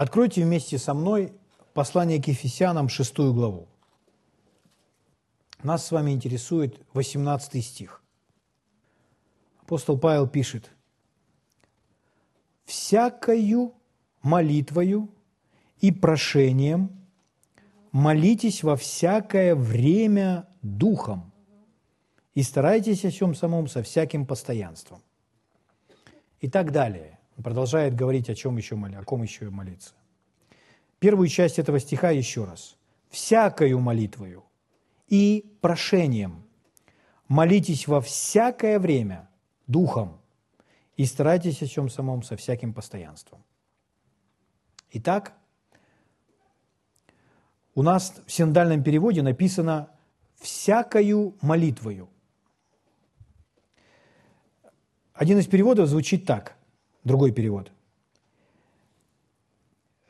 Откройте вместе со мной послание к Ефесянам, шестую главу. Нас с вами интересует 18 стих. Апостол Павел пишет, «Всякою молитвою и прошением молитесь во всякое время духом и старайтесь о чем самом со всяким постоянством». И так далее. Продолжает говорить, о чем еще молиться, о ком еще молиться. Первую часть этого стиха еще раз. «Всякою молитвою и прошением. Молитесь во всякое время духом и старайтесь о чем самом со всяким постоянством. Итак, у нас в синодальном переводе написано «всякою молитвою». Один из переводов звучит так, другой перевод.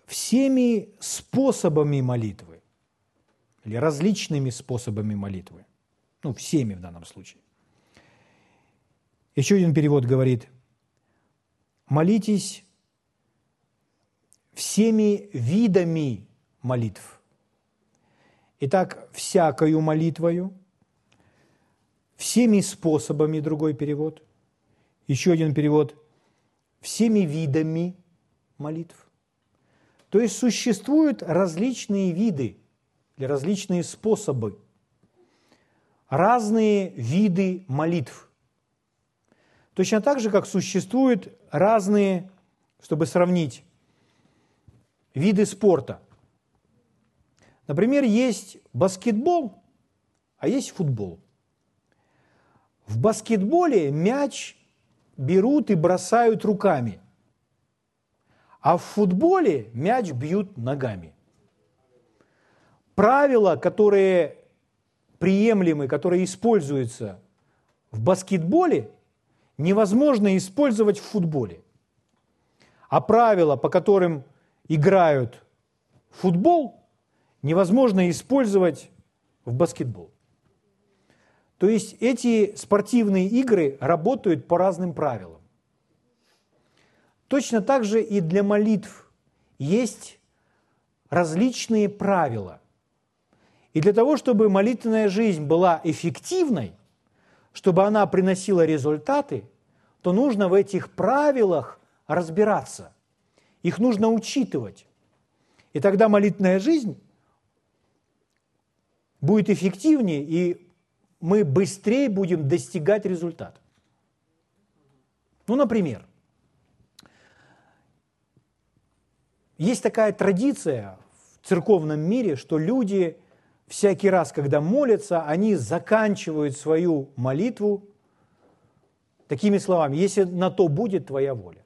«Всеми способами молитвы» или различными способами молитвы. Ну, всеми в данном случае. Еще один перевод говорит, молитесь всеми видами молитв. Итак, всякою молитвою, всеми способами, другой перевод. Еще один перевод, всеми видами молитв. То есть существуют различные виды или различные способы, разные виды молитв. Точно так же, как существуют разные, чтобы сравнить, виды спорта. Например, есть баскетбол, а есть футбол. В баскетболе мяч берут и бросают руками, а в футболе мяч бьют ногами правила, которые приемлемы, которые используются в баскетболе, невозможно использовать в футболе. А правила, по которым играют футбол, невозможно использовать в баскетбол. То есть эти спортивные игры работают по разным правилам. Точно так же и для молитв есть различные правила. И для того, чтобы молитвенная жизнь была эффективной, чтобы она приносила результаты, то нужно в этих правилах разбираться. Их нужно учитывать. И тогда молитвенная жизнь будет эффективнее, и мы быстрее будем достигать результата. Ну, например, есть такая традиция в церковном мире, что люди – всякий раз, когда молятся, они заканчивают свою молитву такими словами, если на то будет твоя воля.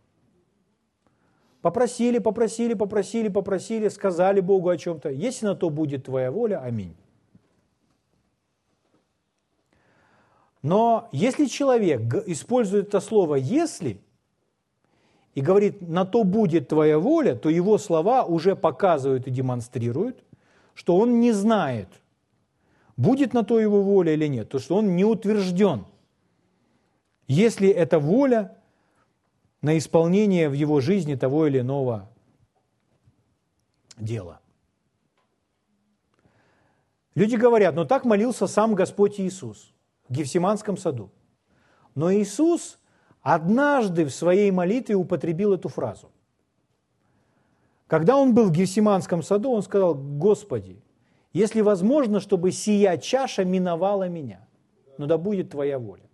Попросили, попросили, попросили, попросили, сказали Богу о чем-то. Если на то будет твоя воля, аминь. Но если человек использует это слово «если» и говорит «на то будет твоя воля», то его слова уже показывают и демонстрируют, что он не знает, будет на то его воля или нет, то что он не утвержден. Если это воля на исполнение в его жизни того или иного дела. Люди говорят, ну так молился сам Господь Иисус в Гефсиманском саду. Но Иисус однажды в своей молитве употребил эту фразу. Когда он был в Гефсиманском саду, он сказал, Господи, если возможно, чтобы сия чаша миновала меня, но да будет Твоя воля.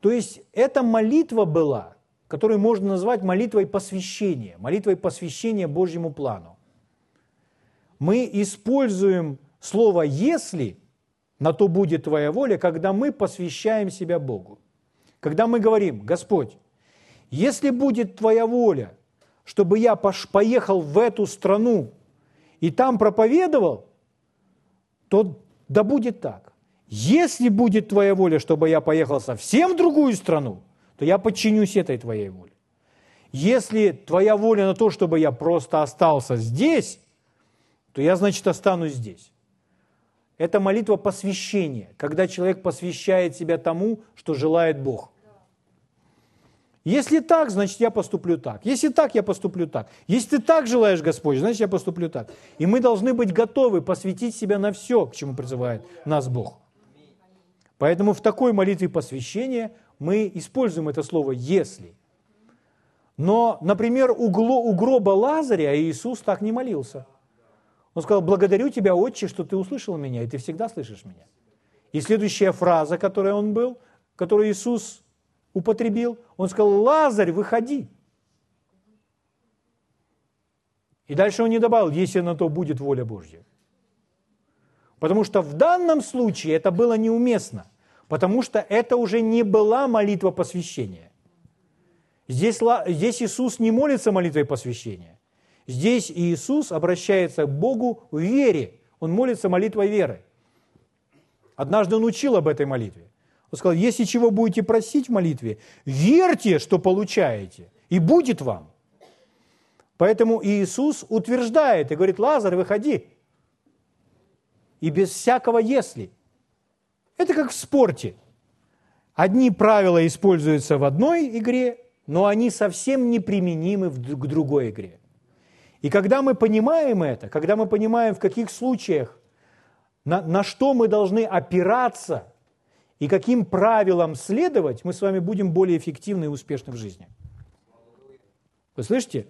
То есть эта молитва была, которую можно назвать молитвой посвящения, молитвой посвящения Божьему плану. Мы используем слово «если», на то будет Твоя воля, когда мы посвящаем себя Богу. Когда мы говорим, Господь, если будет Твоя воля, чтобы я поехал в эту страну и там проповедовал, то да будет так. Если будет Твоя воля, чтобы я поехал совсем в другую страну, то я подчинюсь этой Твоей воле. Если Твоя воля на то, чтобы я просто остался здесь, то я, значит, останусь здесь. Это молитва посвящения, когда человек посвящает себя тому, что желает Бог – Если так, значит, я поступлю так. Если так, я поступлю так. Если ты так желаешь, Господь, значит, я поступлю так. И мы должны быть готовы посвятить себя на все, к чему призывает нас Бог. Поэтому в такой молитве посвящения мы используем это слово «если». Но, например, у, гроба Лазаря Иисус так не молился. Он сказал, благодарю тебя, Отче, что ты услышал меня, и ты всегда слышишь меня. И следующая фраза, которой он был, которую Иисус употребил, он сказал, Лазарь, выходи. И дальше он не добавил, если на то будет воля Божья. Потому что в данном случае это было неуместно, потому что это уже не была молитва посвящения. Здесь, здесь Иисус не молится молитвой посвящения. Здесь Иисус обращается к Богу в вере. Он молится молитвой веры. Однажды он учил об этой молитве. Он сказал, если чего будете просить в молитве, верьте, что получаете, и будет вам. Поэтому Иисус утверждает и говорит, Лазарь, выходи. И без всякого «если». Это как в спорте. Одни правила используются в одной игре, но они совсем неприменимы к другой игре. И когда мы понимаем это, когда мы понимаем, в каких случаях, на, на что мы должны опираться и каким правилам следовать, мы с вами будем более эффективны и успешны в жизни. Вы слышите?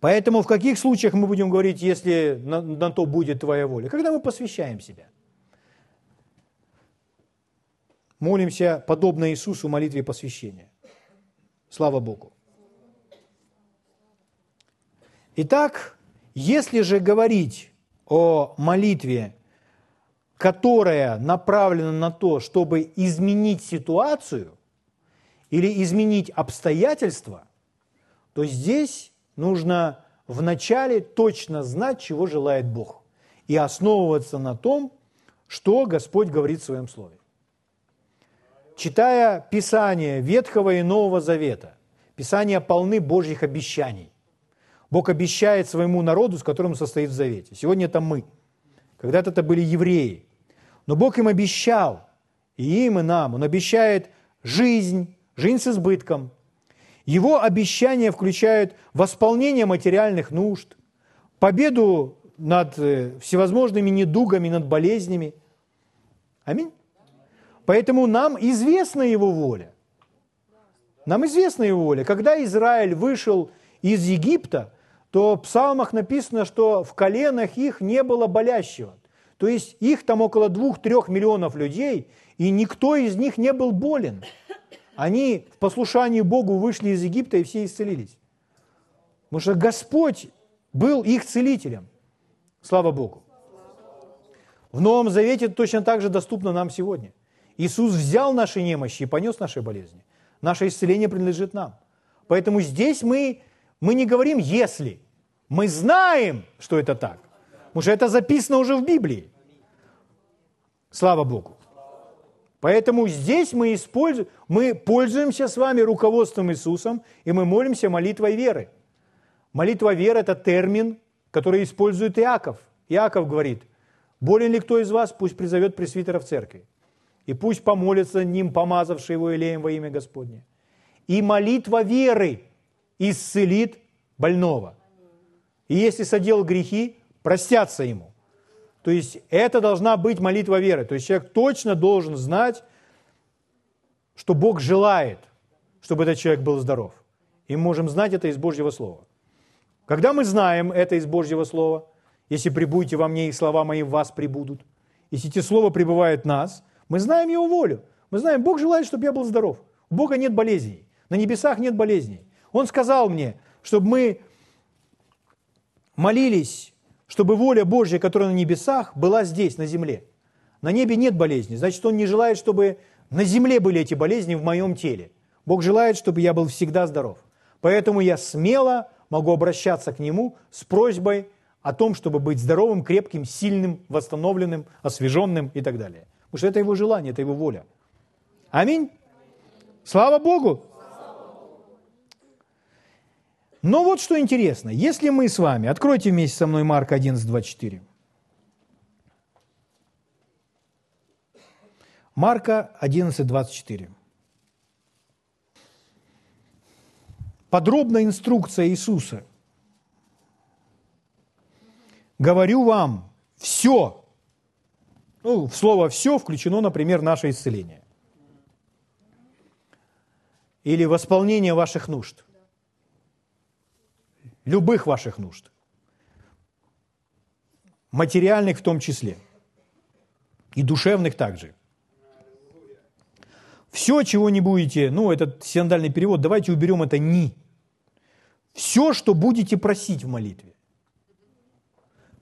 Поэтому в каких случаях мы будем говорить, если на, на то будет твоя воля? Когда мы посвящаем себя. Молимся, подобно Иисусу, молитве посвящения. Слава Богу. Итак, если же говорить о молитве, которая направлена на то, чтобы изменить ситуацию или изменить обстоятельства, то здесь нужно вначале точно знать, чего желает Бог, и основываться на том, что Господь говорит в Своем Слове. Читая Писание Ветхого и Нового Завета, Писания полны Божьих обещаний. Бог обещает своему народу, с которым состоит в завете. Сегодня это мы. Когда-то это были евреи. Но Бог им обещал, и им, и нам. Он обещает жизнь, жизнь с избытком. Его обещания включают восполнение материальных нужд, победу над э, всевозможными недугами, над болезнями. Аминь. Поэтому нам известна Его воля. Нам известна Его воля. Когда Израиль вышел из Египта, то в псалмах написано, что в коленах их не было болящего. То есть их там около двух-трех миллионов людей, и никто из них не был болен. Они в послушании Богу вышли из Египта и все исцелились. Потому что Господь был их целителем. Слава Богу. В Новом Завете точно так же доступно нам сегодня. Иисус взял наши немощи и понес наши болезни. Наше исцеление принадлежит нам. Поэтому здесь мы, мы не говорим «если». Мы знаем, что это так. Потому что это записано уже в Библии. Слава Богу. Поэтому здесь мы используем, мы пользуемся с вами руководством Иисусом, и мы молимся молитвой веры. Молитва веры – это термин, который использует Иаков. Иаков говорит, болен ли кто из вас, пусть призовет пресвитера в церкви и пусть помолится ним, помазавший его Илеем во имя Господне. И молитва веры исцелит больного. И если содел грехи, простятся ему. То есть это должна быть молитва веры. То есть человек точно должен знать, что Бог желает, чтобы этот человек был здоров. И мы можем знать это из Божьего Слова. Когда мы знаем это из Божьего Слова, если прибудете во мне, и слова мои в вас прибудут, если эти слова пребывают в нас, мы знаем Его волю. Мы знаем, Бог желает, чтобы я был здоров. У Бога нет болезней. На небесах нет болезней. Он сказал мне, чтобы мы молились, чтобы воля Божья, которая на небесах, была здесь, на земле. На небе нет болезней. Значит, Он не желает, чтобы на земле были эти болезни в моем теле. Бог желает, чтобы я был всегда здоров. Поэтому я смело могу обращаться к Нему с просьбой о том, чтобы быть здоровым, крепким, сильным, восстановленным, освеженным и так далее. Потому что это его желание, это его воля. Аминь. Слава Богу. Но вот что интересно. Если мы с вами, откройте вместе со мной Марк 11, 24. Марка 11, 24. подробная инструкция Иисуса. Говорю вам, все. Ну, в слово «все» включено, например, наше исцеление. Или восполнение ваших нужд. Любых ваших нужд. Материальных в том числе. И душевных также. Все, чего не будете, ну, этот синодальный перевод, давайте уберем это «ни». Все, что будете просить в молитве.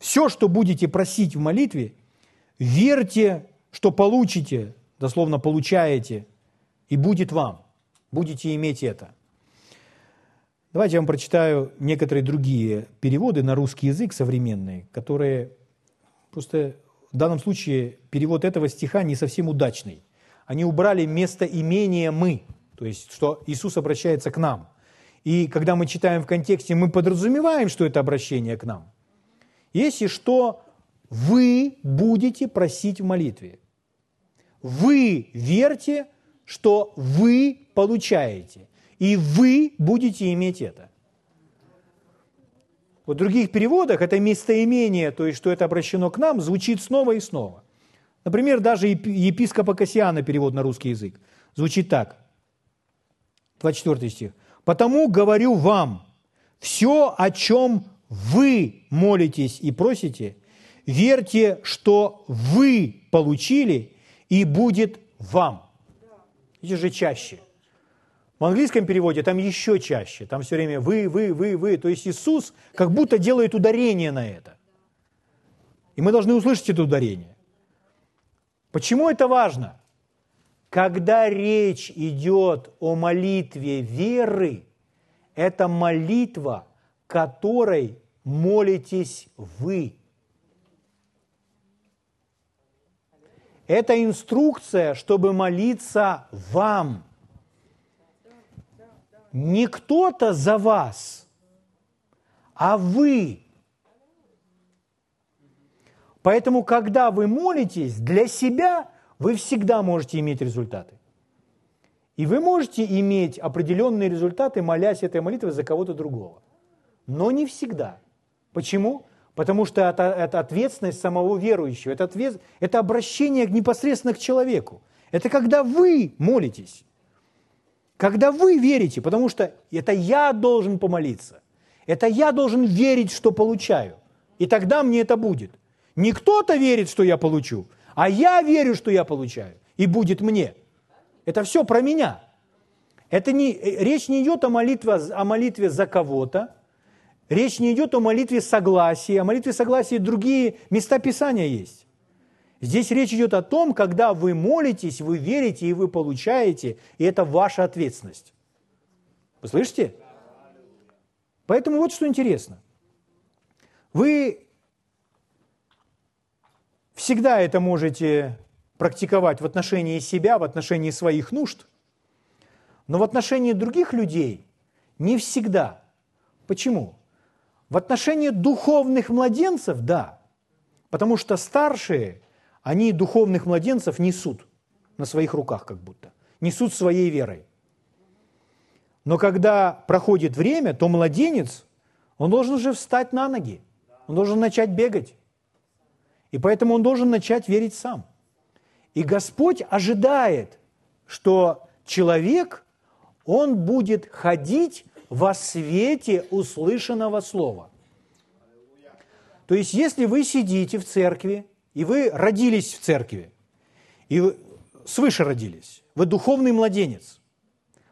Все, что будете просить в молитве, верьте, что получите, дословно получаете, и будет вам. Будете иметь это. Давайте я вам прочитаю некоторые другие переводы на русский язык современные, которые просто в данном случае перевод этого стиха не совсем удачный они убрали местоимение «мы», то есть что Иисус обращается к нам. И когда мы читаем в контексте, мы подразумеваем, что это обращение к нам. Если что, вы будете просить в молитве. Вы верьте, что вы получаете, и вы будете иметь это. В других переводах это местоимение, то есть что это обращено к нам, звучит снова и снова. Например, даже епископа Кассиана перевод на русский язык звучит так. 24 стих. «Потому говорю вам, все, о чем вы молитесь и просите, верьте, что вы получили, и будет вам». Эти же чаще. В английском переводе там еще чаще. Там все время вы, вы, вы, вы. То есть Иисус как будто делает ударение на это. И мы должны услышать это ударение. Почему это важно? Когда речь идет о молитве веры, это молитва, которой молитесь вы. Это инструкция, чтобы молиться вам. Не кто-то за вас, а вы Поэтому, когда вы молитесь для себя, вы всегда можете иметь результаты. И вы можете иметь определенные результаты, молясь этой молитвой за кого-то другого. Но не всегда. Почему? Потому что это, это ответственность самого верующего, это, ответ, это обращение непосредственно к человеку. Это когда вы молитесь, когда вы верите, потому что это я должен помолиться, это я должен верить, что получаю, и тогда мне это будет – не кто-то верит, что я получу, а я верю, что я получаю, и будет мне. Это все про меня. Это не, э, речь не идет о молитве, о молитве за кого-то, речь не идет о молитве согласия, о молитве согласия другие места Писания есть. Здесь речь идет о том, когда вы молитесь, вы верите и вы получаете, и это ваша ответственность. Вы слышите? Поэтому вот что интересно. Вы Всегда это можете практиковать в отношении себя, в отношении своих нужд, но в отношении других людей не всегда. Почему? В отношении духовных младенцев – да, потому что старшие, они духовных младенцев несут на своих руках как будто, несут своей верой. Но когда проходит время, то младенец, он должен уже встать на ноги, он должен начать бегать. И поэтому он должен начать верить сам. И Господь ожидает, что человек, он будет ходить во свете услышанного слова. То есть, если вы сидите в церкви, и вы родились в церкви, и вы свыше родились, вы духовный младенец,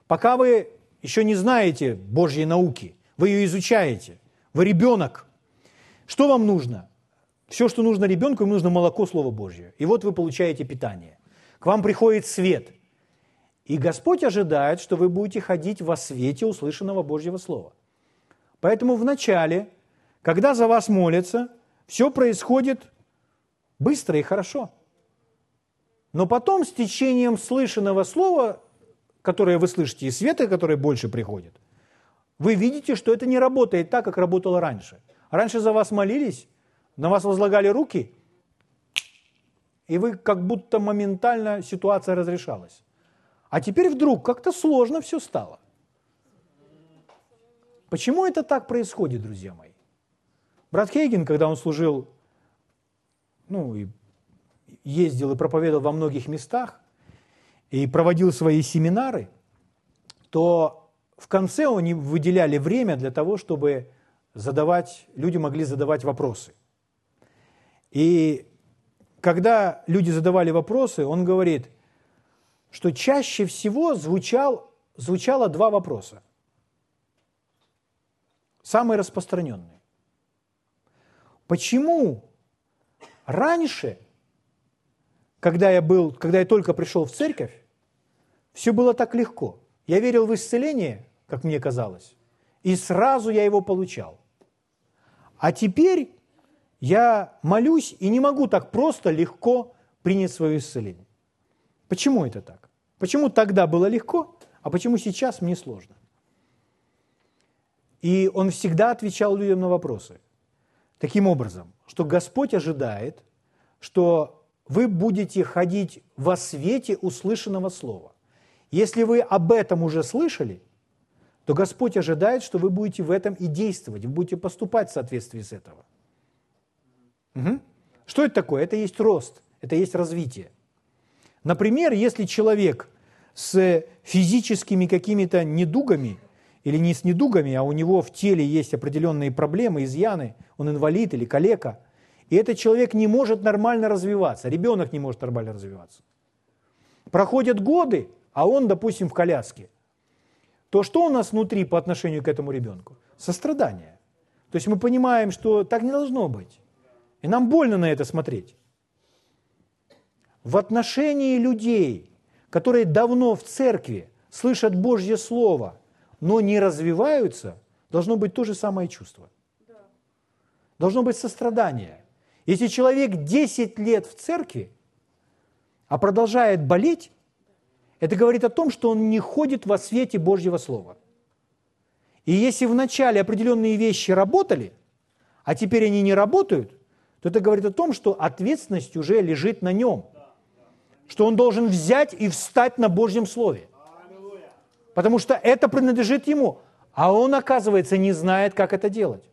пока вы еще не знаете Божьей науки, вы ее изучаете, вы ребенок, что вам нужно? Все, что нужно ребенку, ему нужно молоко Слова Божье. И вот вы получаете питание. К вам приходит свет. И Господь ожидает, что вы будете ходить во свете услышанного Божьего Слова. Поэтому вначале, когда за вас молятся, все происходит быстро и хорошо. Но потом с течением слышанного слова, которое вы слышите, и света, который больше приходит, вы видите, что это не работает так, как работало раньше. Раньше за вас молились, на вас возлагали руки, и вы как будто моментально ситуация разрешалась. А теперь вдруг как-то сложно все стало. Почему это так происходит, друзья мои? Брат Хейген, когда он служил, ну, и ездил и проповедовал во многих местах, и проводил свои семинары, то в конце они выделяли время для того, чтобы задавать, люди могли задавать вопросы. И когда люди задавали вопросы, он говорит, что чаще всего звучал, звучало два вопроса. Самые распространенные. Почему раньше, когда я, был, когда я только пришел в церковь, все было так легко. Я верил в исцеление, как мне казалось, и сразу я его получал. А теперь я молюсь и не могу так просто легко принять свое исцеление. Почему это так? Почему тогда было легко, а почему сейчас мне сложно? И он всегда отвечал людям на вопросы. Таким образом, что Господь ожидает, что вы будете ходить во свете услышанного слова. Если вы об этом уже слышали, то Господь ожидает, что вы будете в этом и действовать, вы будете поступать в соответствии с этого. Угу. Что это такое? Это есть рост, это есть развитие. Например, если человек с физическими какими-то недугами, или не с недугами, а у него в теле есть определенные проблемы, изъяны, он инвалид или калека, и этот человек не может нормально развиваться, ребенок не может нормально развиваться. Проходят годы, а он, допустим, в коляске, то что у нас внутри по отношению к этому ребенку? Сострадание. То есть мы понимаем, что так не должно быть. И нам больно на это смотреть. В отношении людей, которые давно в церкви слышат Божье Слово, но не развиваются, должно быть то же самое чувство. Должно быть сострадание. Если человек 10 лет в церкви, а продолжает болеть, это говорит о том, что он не ходит во свете Божьего Слова. И если вначале определенные вещи работали, а теперь они не работают, то это говорит о том, что ответственность уже лежит на нем. Что он должен взять и встать на Божьем Слове. Потому что это принадлежит ему. А он, оказывается, не знает, как это делать.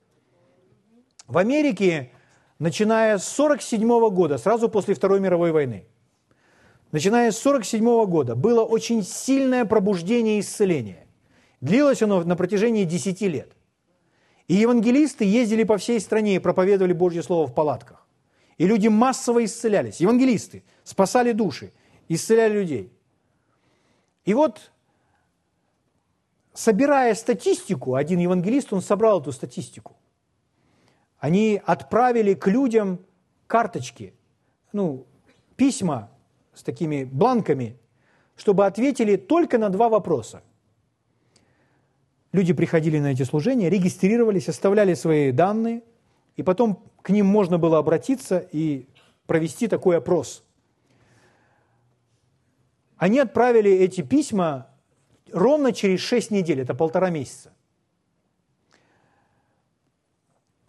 В Америке, начиная с 1947 года, сразу после Второй мировой войны, начиная с 1947 года, было очень сильное пробуждение и исцеление. Длилось оно на протяжении 10 лет. И евангелисты ездили по всей стране и проповедовали Божье Слово в палатках. И люди массово исцелялись. Евангелисты спасали души, исцеляли людей. И вот, собирая статистику, один евангелист, он собрал эту статистику. Они отправили к людям карточки, ну, письма с такими бланками, чтобы ответили только на два вопроса. Люди приходили на эти служения, регистрировались, оставляли свои данные, и потом к ним можно было обратиться и провести такой опрос. Они отправили эти письма ровно через 6 недель, это полтора месяца.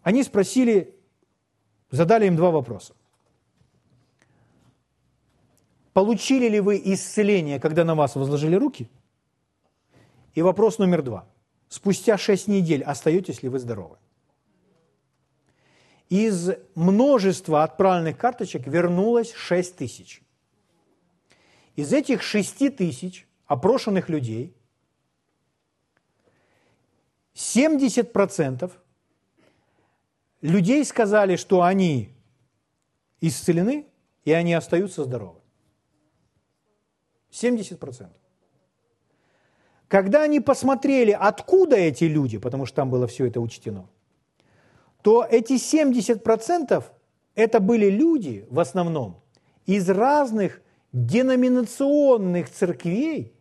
Они спросили, задали им два вопроса. Получили ли вы исцеление, когда на вас возложили руки? И вопрос номер два. Спустя шесть недель остаетесь ли вы здоровы? Из множества отправленных карточек вернулось 6 тысяч. Из этих 6 тысяч опрошенных людей 70% людей сказали, что они исцелены, и они остаются здоровы. 70%. Когда они посмотрели, откуда эти люди, потому что там было все это учтено, то эти 70% это были люди в основном из разных деноминационных церквей,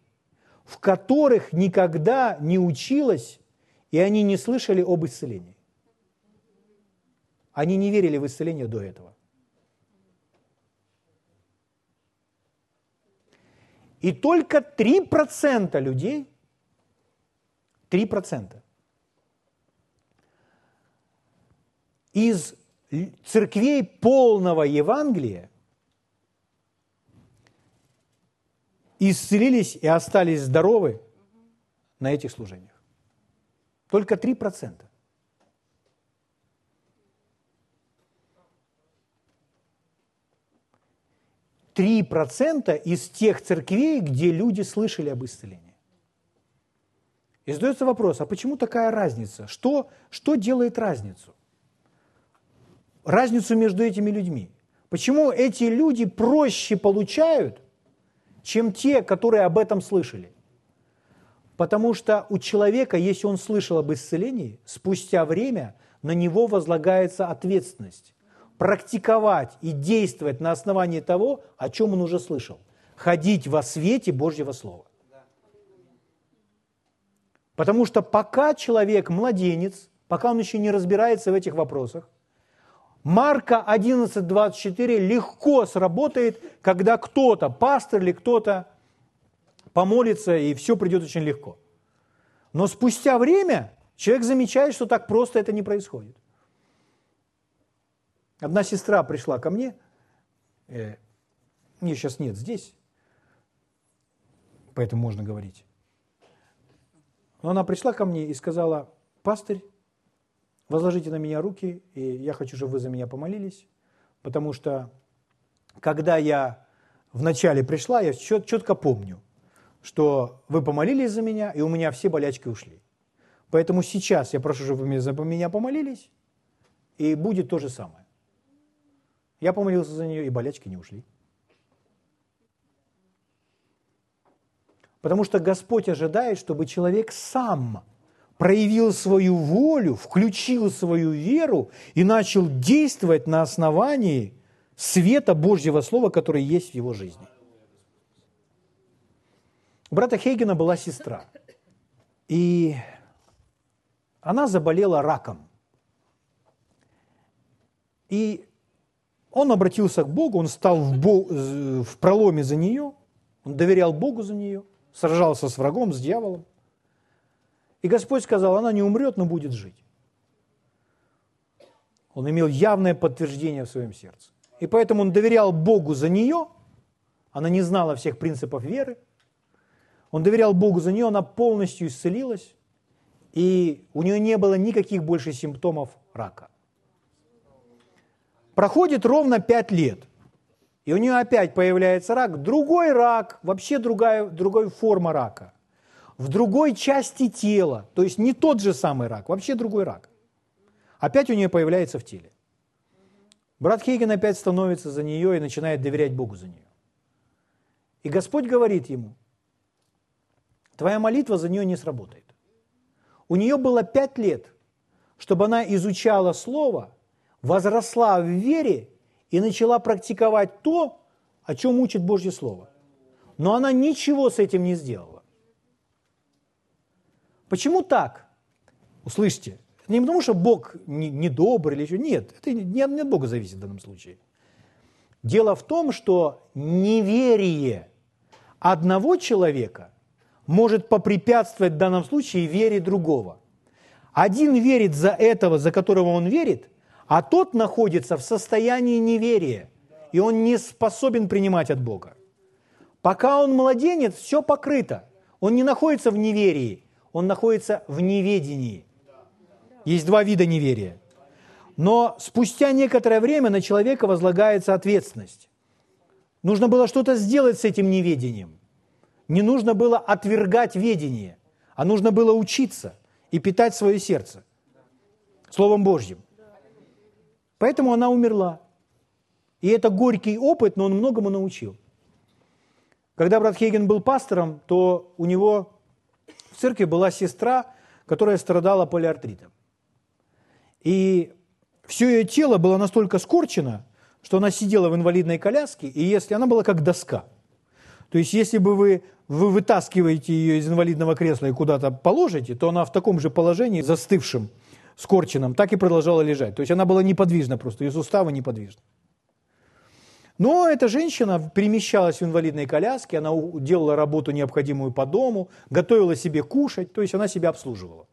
в которых никогда не училось, и они не слышали об исцелении. Они не верили в исцеление до этого. И только 3% людей, 3% из церквей полного Евангелия исцелились и остались здоровы на этих служениях. Только 3%. Три процента из тех церквей, где люди слышали об исцелении. И задается вопрос, а почему такая разница? Что, что делает разницу? Разницу между этими людьми. Почему эти люди проще получают, чем те, которые об этом слышали? Потому что у человека, если он слышал об исцелении, спустя время на него возлагается ответственность практиковать и действовать на основании того, о чем он уже слышал. Ходить во свете Божьего Слова. Потому что пока человек младенец, пока он еще не разбирается в этих вопросах, Марка 11.24 легко сработает, когда кто-то, пастор или кто-то помолится, и все придет очень легко. Но спустя время человек замечает, что так просто это не происходит. Одна сестра пришла ко мне, э, ее сейчас нет здесь, поэтому можно говорить. Но она пришла ко мне и сказала, пастырь, возложите на меня руки, и я хочу, чтобы вы за меня помолились, потому что когда я вначале пришла, я чет, четко помню, что вы помолились за меня, и у меня все болячки ушли. Поэтому сейчас я прошу, чтобы вы за меня помолились, и будет то же самое. Я помолился за нее, и болячки не ушли. Потому что Господь ожидает, чтобы человек сам проявил свою волю, включил свою веру и начал действовать на основании света Божьего Слова, которое есть в его жизни. У брата Хейгена была сестра, и она заболела раком. И он обратился к Богу, он стал в, Бог, в проломе за нее, он доверял Богу за нее, сражался с врагом, с дьяволом. И Господь сказал, она не умрет, но будет жить. Он имел явное подтверждение в своем сердце. И поэтому он доверял Богу за нее, она не знала всех принципов веры, он доверял Богу за нее, она полностью исцелилась, и у нее не было никаких больше симптомов рака. Проходит ровно 5 лет, и у нее опять появляется рак, другой рак, вообще другая, другая форма рака, в другой части тела, то есть не тот же самый рак, вообще другой рак. Опять у нее появляется в теле. Брат Хейген опять становится за нее и начинает доверять Богу за нее. И Господь говорит ему, твоя молитва за нее не сработает. У нее было пять лет, чтобы она изучала Слово – возросла в вере и начала практиковать то, о чем учит Божье Слово. Но она ничего с этим не сделала. Почему так? Услышьте, не потому что Бог не, не или еще. Нет, это не от Бога зависит в данном случае. Дело в том, что неверие одного человека может попрепятствовать в данном случае вере другого. Один верит за этого, за которого он верит, а тот находится в состоянии неверия, и он не способен принимать от Бога. Пока он младенец, все покрыто. Он не находится в неверии, он находится в неведении. Есть два вида неверия. Но спустя некоторое время на человека возлагается ответственность. Нужно было что-то сделать с этим неведением. Не нужно было отвергать ведение, а нужно было учиться и питать свое сердце Словом Божьим. Поэтому она умерла. И это горький опыт, но он многому научил. Когда брат Хейген был пастором, то у него церкви была сестра, которая страдала полиартритом. И все ее тело было настолько скорчено, что она сидела в инвалидной коляске, и если она была как доска. То есть, если бы вы, вы вытаскиваете ее из инвалидного кресла и куда-то положите, то она в таком же положении, застывшем, скорченном, так и продолжала лежать. То есть она была неподвижна просто, ее суставы неподвижны. Но эта женщина перемещалась в инвалидной коляске, она делала работу необходимую по дому, готовила себе кушать, то есть она себя обслуживала.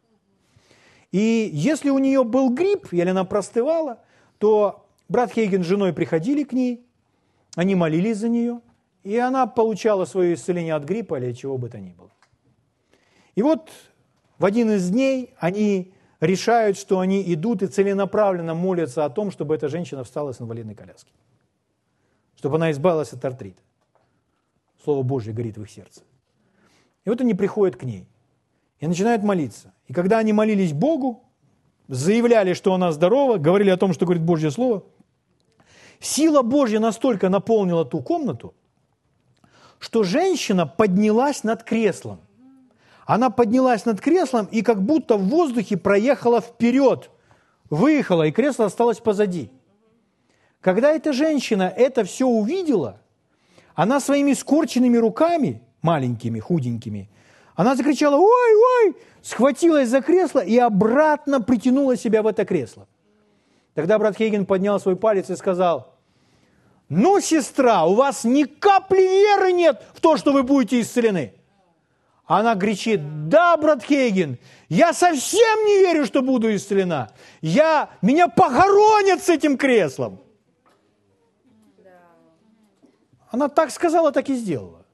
И если у нее был грипп, или она простывала, то брат Хейген с женой приходили к ней, они молились за нее, и она получала свое исцеление от гриппа или чего бы то ни было. И вот в один из дней они решают, что они идут и целенаправленно молятся о том, чтобы эта женщина встала с инвалидной коляски. Чтобы она избавилась от артрита. Слово Божье горит в их сердце. И вот они приходят к ней и начинают молиться. И когда они молились Богу, заявляли, что она здорова, говорили о том, что говорит Божье Слово, сила Божья настолько наполнила ту комнату, что женщина поднялась над креслом. Она поднялась над креслом и как будто в воздухе проехала вперед, выехала, и кресло осталось позади. Когда эта женщина это все увидела, она своими скорченными руками, маленькими, худенькими, она закричала «Ой, ой!», схватилась за кресло и обратно притянула себя в это кресло. Тогда брат Хейген поднял свой палец и сказал, ну, сестра, у вас ни капли веры нет в то, что вы будете исцелены. Она кричит, да, брат Хейген, я совсем не верю, что буду исцелена. Я, меня похоронят с этим креслом. Она так сказала, так и сделала.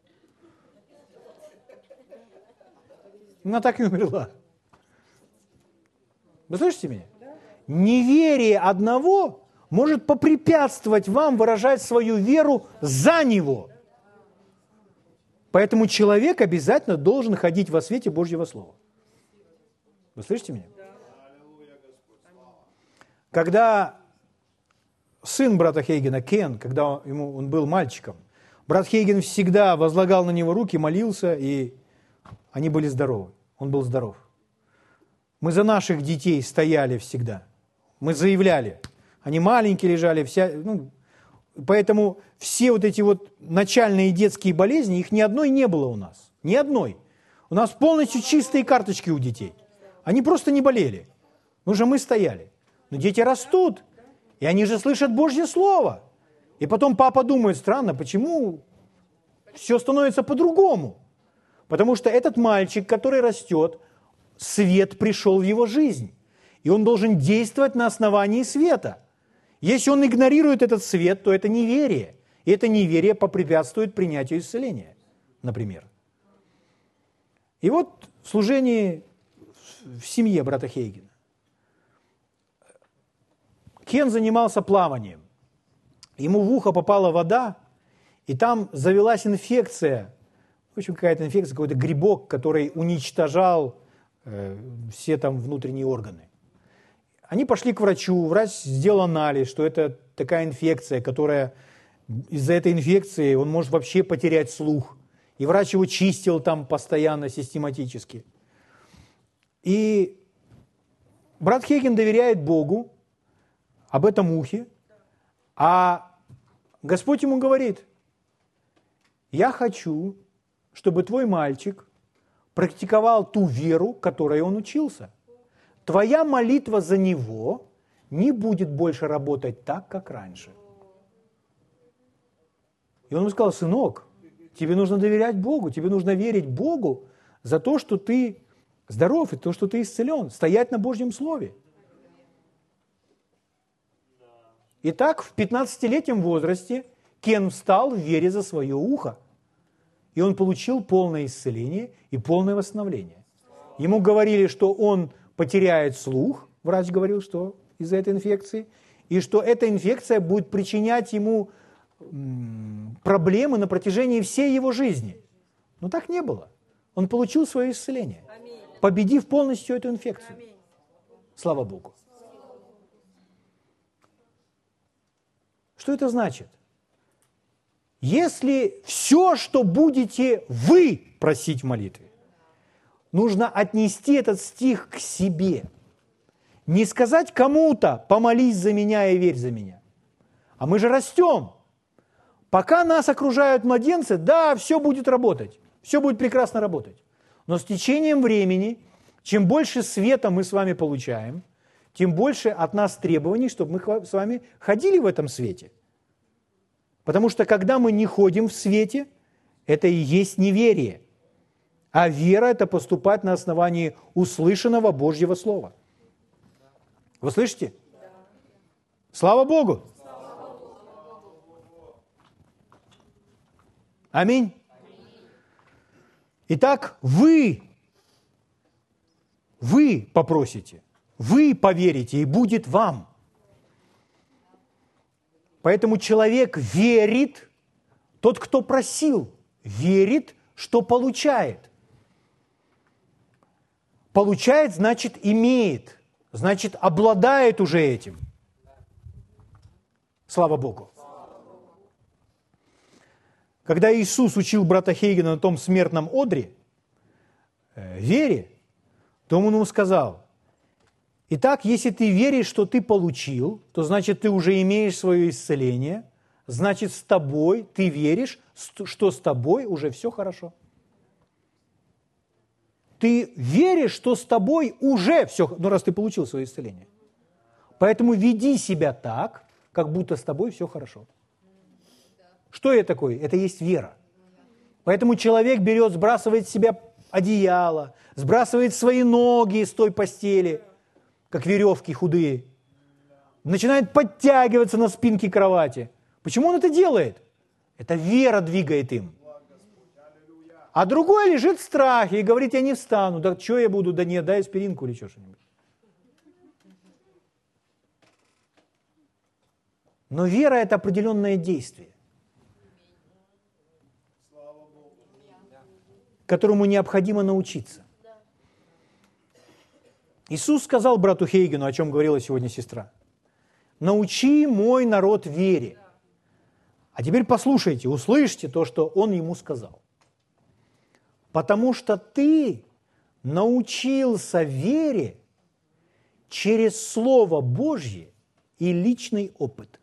Она так и умерла. Вы слышите меня? Неверие одного может попрепятствовать вам выражать свою веру за него. Поэтому человек обязательно должен ходить во свете Божьего Слова. Вы слышите меня? Когда сын брата Хейгена, Кен, когда ему, он был мальчиком, брат Хейген всегда возлагал на него руки, молился, и они были здоровы. Он был здоров. Мы за наших детей стояли всегда. Мы заявляли – они маленькие лежали, вся, ну, поэтому все вот эти вот начальные детские болезни, их ни одной не было у нас. Ни одной. У нас полностью чистые карточки у детей. Они просто не болели. Ну же мы стояли. Но дети растут, и они же слышат Божье Слово. И потом папа думает, странно, почему все становится по-другому? Потому что этот мальчик, который растет, свет пришел в его жизнь. И он должен действовать на основании света. Если он игнорирует этот свет, то это неверие. И это неверие попрепятствует принятию исцеления, например. И вот в служении в семье брата Хейгена. Кен занимался плаванием. Ему в ухо попала вода, и там завелась инфекция, в общем, какая-то инфекция, какой-то грибок, который уничтожал э, все там внутренние органы. Они пошли к врачу, врач сделал анализ, что это такая инфекция, которая из-за этой инфекции он может вообще потерять слух. И врач его чистил там постоянно, систематически. И брат Хейген доверяет Богу об этом ухе, а Господь ему говорит, я хочу, чтобы твой мальчик практиковал ту веру, которой он учился – твоя молитва за него не будет больше работать так, как раньше. И он ему сказал, сынок, тебе нужно доверять Богу, тебе нужно верить Богу за то, что ты здоров и то, что ты исцелен, стоять на Божьем Слове. Итак, в 15-летнем возрасте Кен встал в вере за свое ухо. И он получил полное исцеление и полное восстановление. Ему говорили, что он потеряет слух, врач говорил, что из-за этой инфекции, и что эта инфекция будет причинять ему проблемы на протяжении всей его жизни. Но так не было. Он получил свое исцеление, победив полностью эту инфекцию. Слава Богу. Что это значит? Если все, что будете вы просить в молитве, нужно отнести этот стих к себе. Не сказать кому-то, помолись за меня и верь за меня. А мы же растем. Пока нас окружают младенцы, да, все будет работать, все будет прекрасно работать. Но с течением времени, чем больше света мы с вами получаем, тем больше от нас требований, чтобы мы с вами ходили в этом свете. Потому что когда мы не ходим в свете, это и есть неверие. А вера – это поступать на основании услышанного Божьего Слова. Вы слышите? Слава Богу! Аминь. Итак, вы Вы попросите, вы поверите, и будет вам. Поэтому человек верит, тот, кто просил, верит, что получает. Получает, значит, имеет, значит, обладает уже этим. Слава Богу. Когда Иисус учил брата Хейгена на том смертном одре, э, вере, то он ему сказал, Итак, если ты веришь, что ты получил, то значит ты уже имеешь свое исцеление, значит с тобой, ты веришь, что с тобой уже все хорошо. Ты веришь, что с тобой уже все, ну раз ты получил свое исцеление. Поэтому веди себя так, как будто с тобой все хорошо. Что это такое? Это есть вера. Поэтому человек берет, сбрасывает с себя одеяло, сбрасывает свои ноги с той постели – как веревки худые. Начинает подтягиваться на спинке кровати. Почему он это делает? Это вера двигает им. А другой лежит в страхе и говорит, я не встану. Да что я буду? Да нет, дай аспиринку или что-нибудь. Но вера – это определенное действие, которому необходимо научиться. Иисус сказал брату Хейгену, о чем говорила сегодня сестра, «Научи мой народ вере». А теперь послушайте, услышьте то, что он ему сказал. «Потому что ты научился вере через Слово Божье и личный опыт».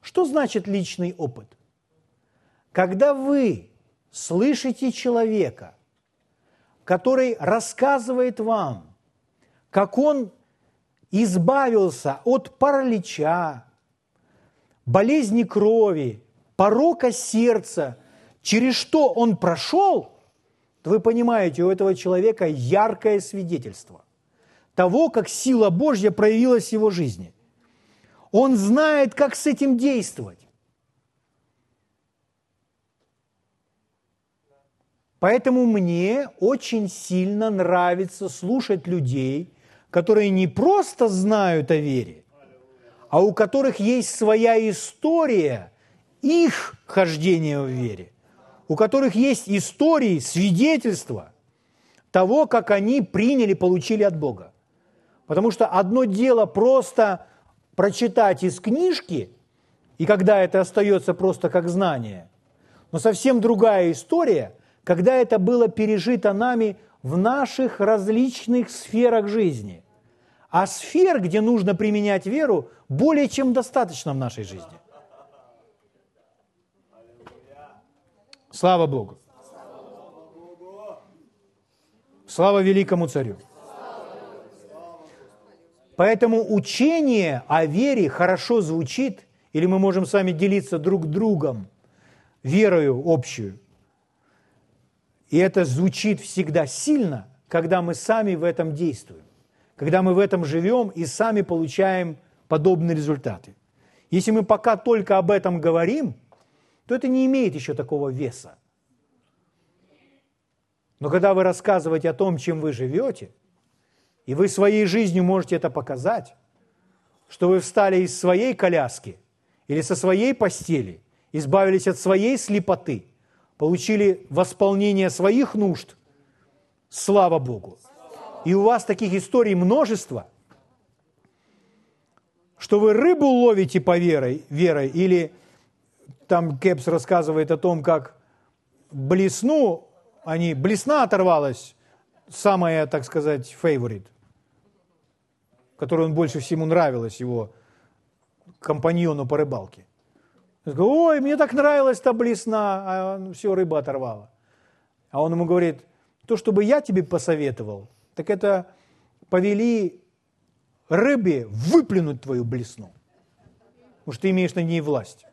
Что значит личный опыт? Когда вы слышите человека – который рассказывает вам, как он избавился от паралича, болезни крови, порока сердца, через что он прошел, то вы понимаете, у этого человека яркое свидетельство того, как сила Божья проявилась в его жизни. Он знает, как с этим действовать. Поэтому мне очень сильно нравится слушать людей, которые не просто знают о вере, а у которых есть своя история их хождения в вере, у которых есть истории, свидетельства того, как они приняли, получили от Бога. Потому что одно дело просто прочитать из книжки, и когда это остается просто как знание, но совсем другая история – когда это было пережито нами в наших различных сферах жизни. А сфер, где нужно применять веру, более чем достаточно в нашей жизни. Слава Богу. Слава великому царю. Поэтому учение о вере хорошо звучит, или мы можем с вами делиться друг другом верою общую. И это звучит всегда сильно, когда мы сами в этом действуем, когда мы в этом живем и сами получаем подобные результаты. Если мы пока только об этом говорим, то это не имеет еще такого веса. Но когда вы рассказываете о том, чем вы живете, и вы своей жизнью можете это показать, что вы встали из своей коляски или со своей постели, избавились от своей слепоты – получили восполнение своих нужд, слава Богу. И у вас таких историй множество, что вы рыбу ловите по верой, верой или там Кепс рассказывает о том, как блесну, они, блесна оторвалась, самая, так сказать, фейворит, которой он больше всему нравилась, его компаньону по рыбалке. Ой, мне так нравилась та блесна, а все, рыба оторвала. А он ему говорит, то, чтобы я тебе посоветовал, так это повели рыбе выплюнуть твою блесну, потому что ты имеешь на ней власть.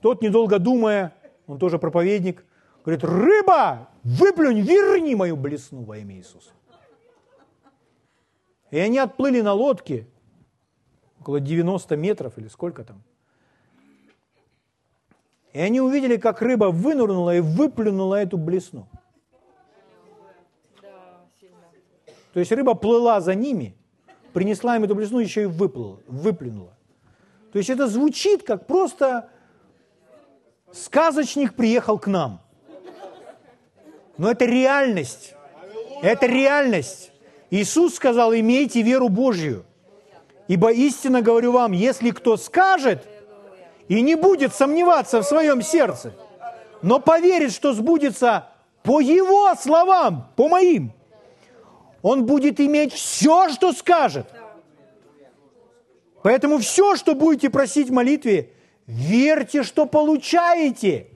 Тот, недолго думая, он тоже проповедник, говорит, рыба, выплюнь, верни мою блесну во имя Иисуса. И они отплыли на лодке, около 90 метров или сколько там. И они увидели, как рыба вынурнула и выплюнула эту блесну. То есть рыба плыла за ними, принесла им эту блесну, еще и выплыла, выплюнула. То есть это звучит как просто сказочник приехал к нам. Но это реальность. Это реальность. Иисус сказал, имейте веру Божью. Ибо истинно говорю вам, если кто скажет и не будет сомневаться в своем сердце, но поверит, что сбудется по его словам, по моим, он будет иметь все, что скажет. Поэтому все, что будете просить в молитве, верьте, что получаете,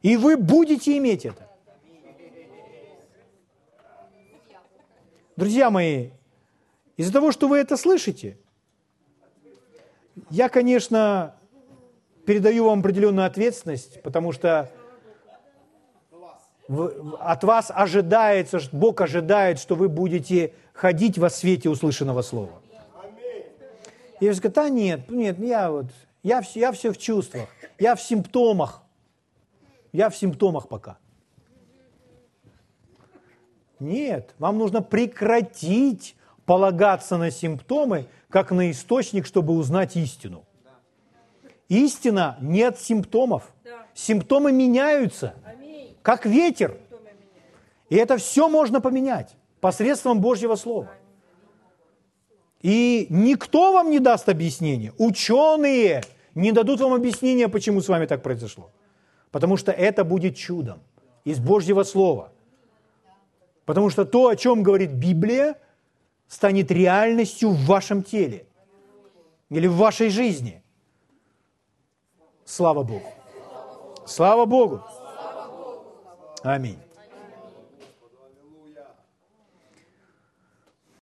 и вы будете иметь это. Друзья мои, из-за того, что вы это слышите, я, конечно, передаю вам определенную ответственность, потому что от вас ожидается, Бог ожидает, что вы будете ходить во свете услышанного слова. И я скажу, да нет, нет, я вот, я, я все в чувствах, я в симптомах, я в симптомах пока. Нет, вам нужно прекратить полагаться на симптомы, как на источник, чтобы узнать истину. Истина нет симптомов. Симптомы меняются как ветер. И это все можно поменять посредством Божьего Слова. И никто вам не даст объяснения. Ученые не дадут вам объяснения, почему с вами так произошло. Потому что это будет чудом из Божьего Слова. Потому что то, о чем говорит Библия, станет реальностью в вашем теле или в вашей жизни. Слава Богу. Слава Богу. Аминь.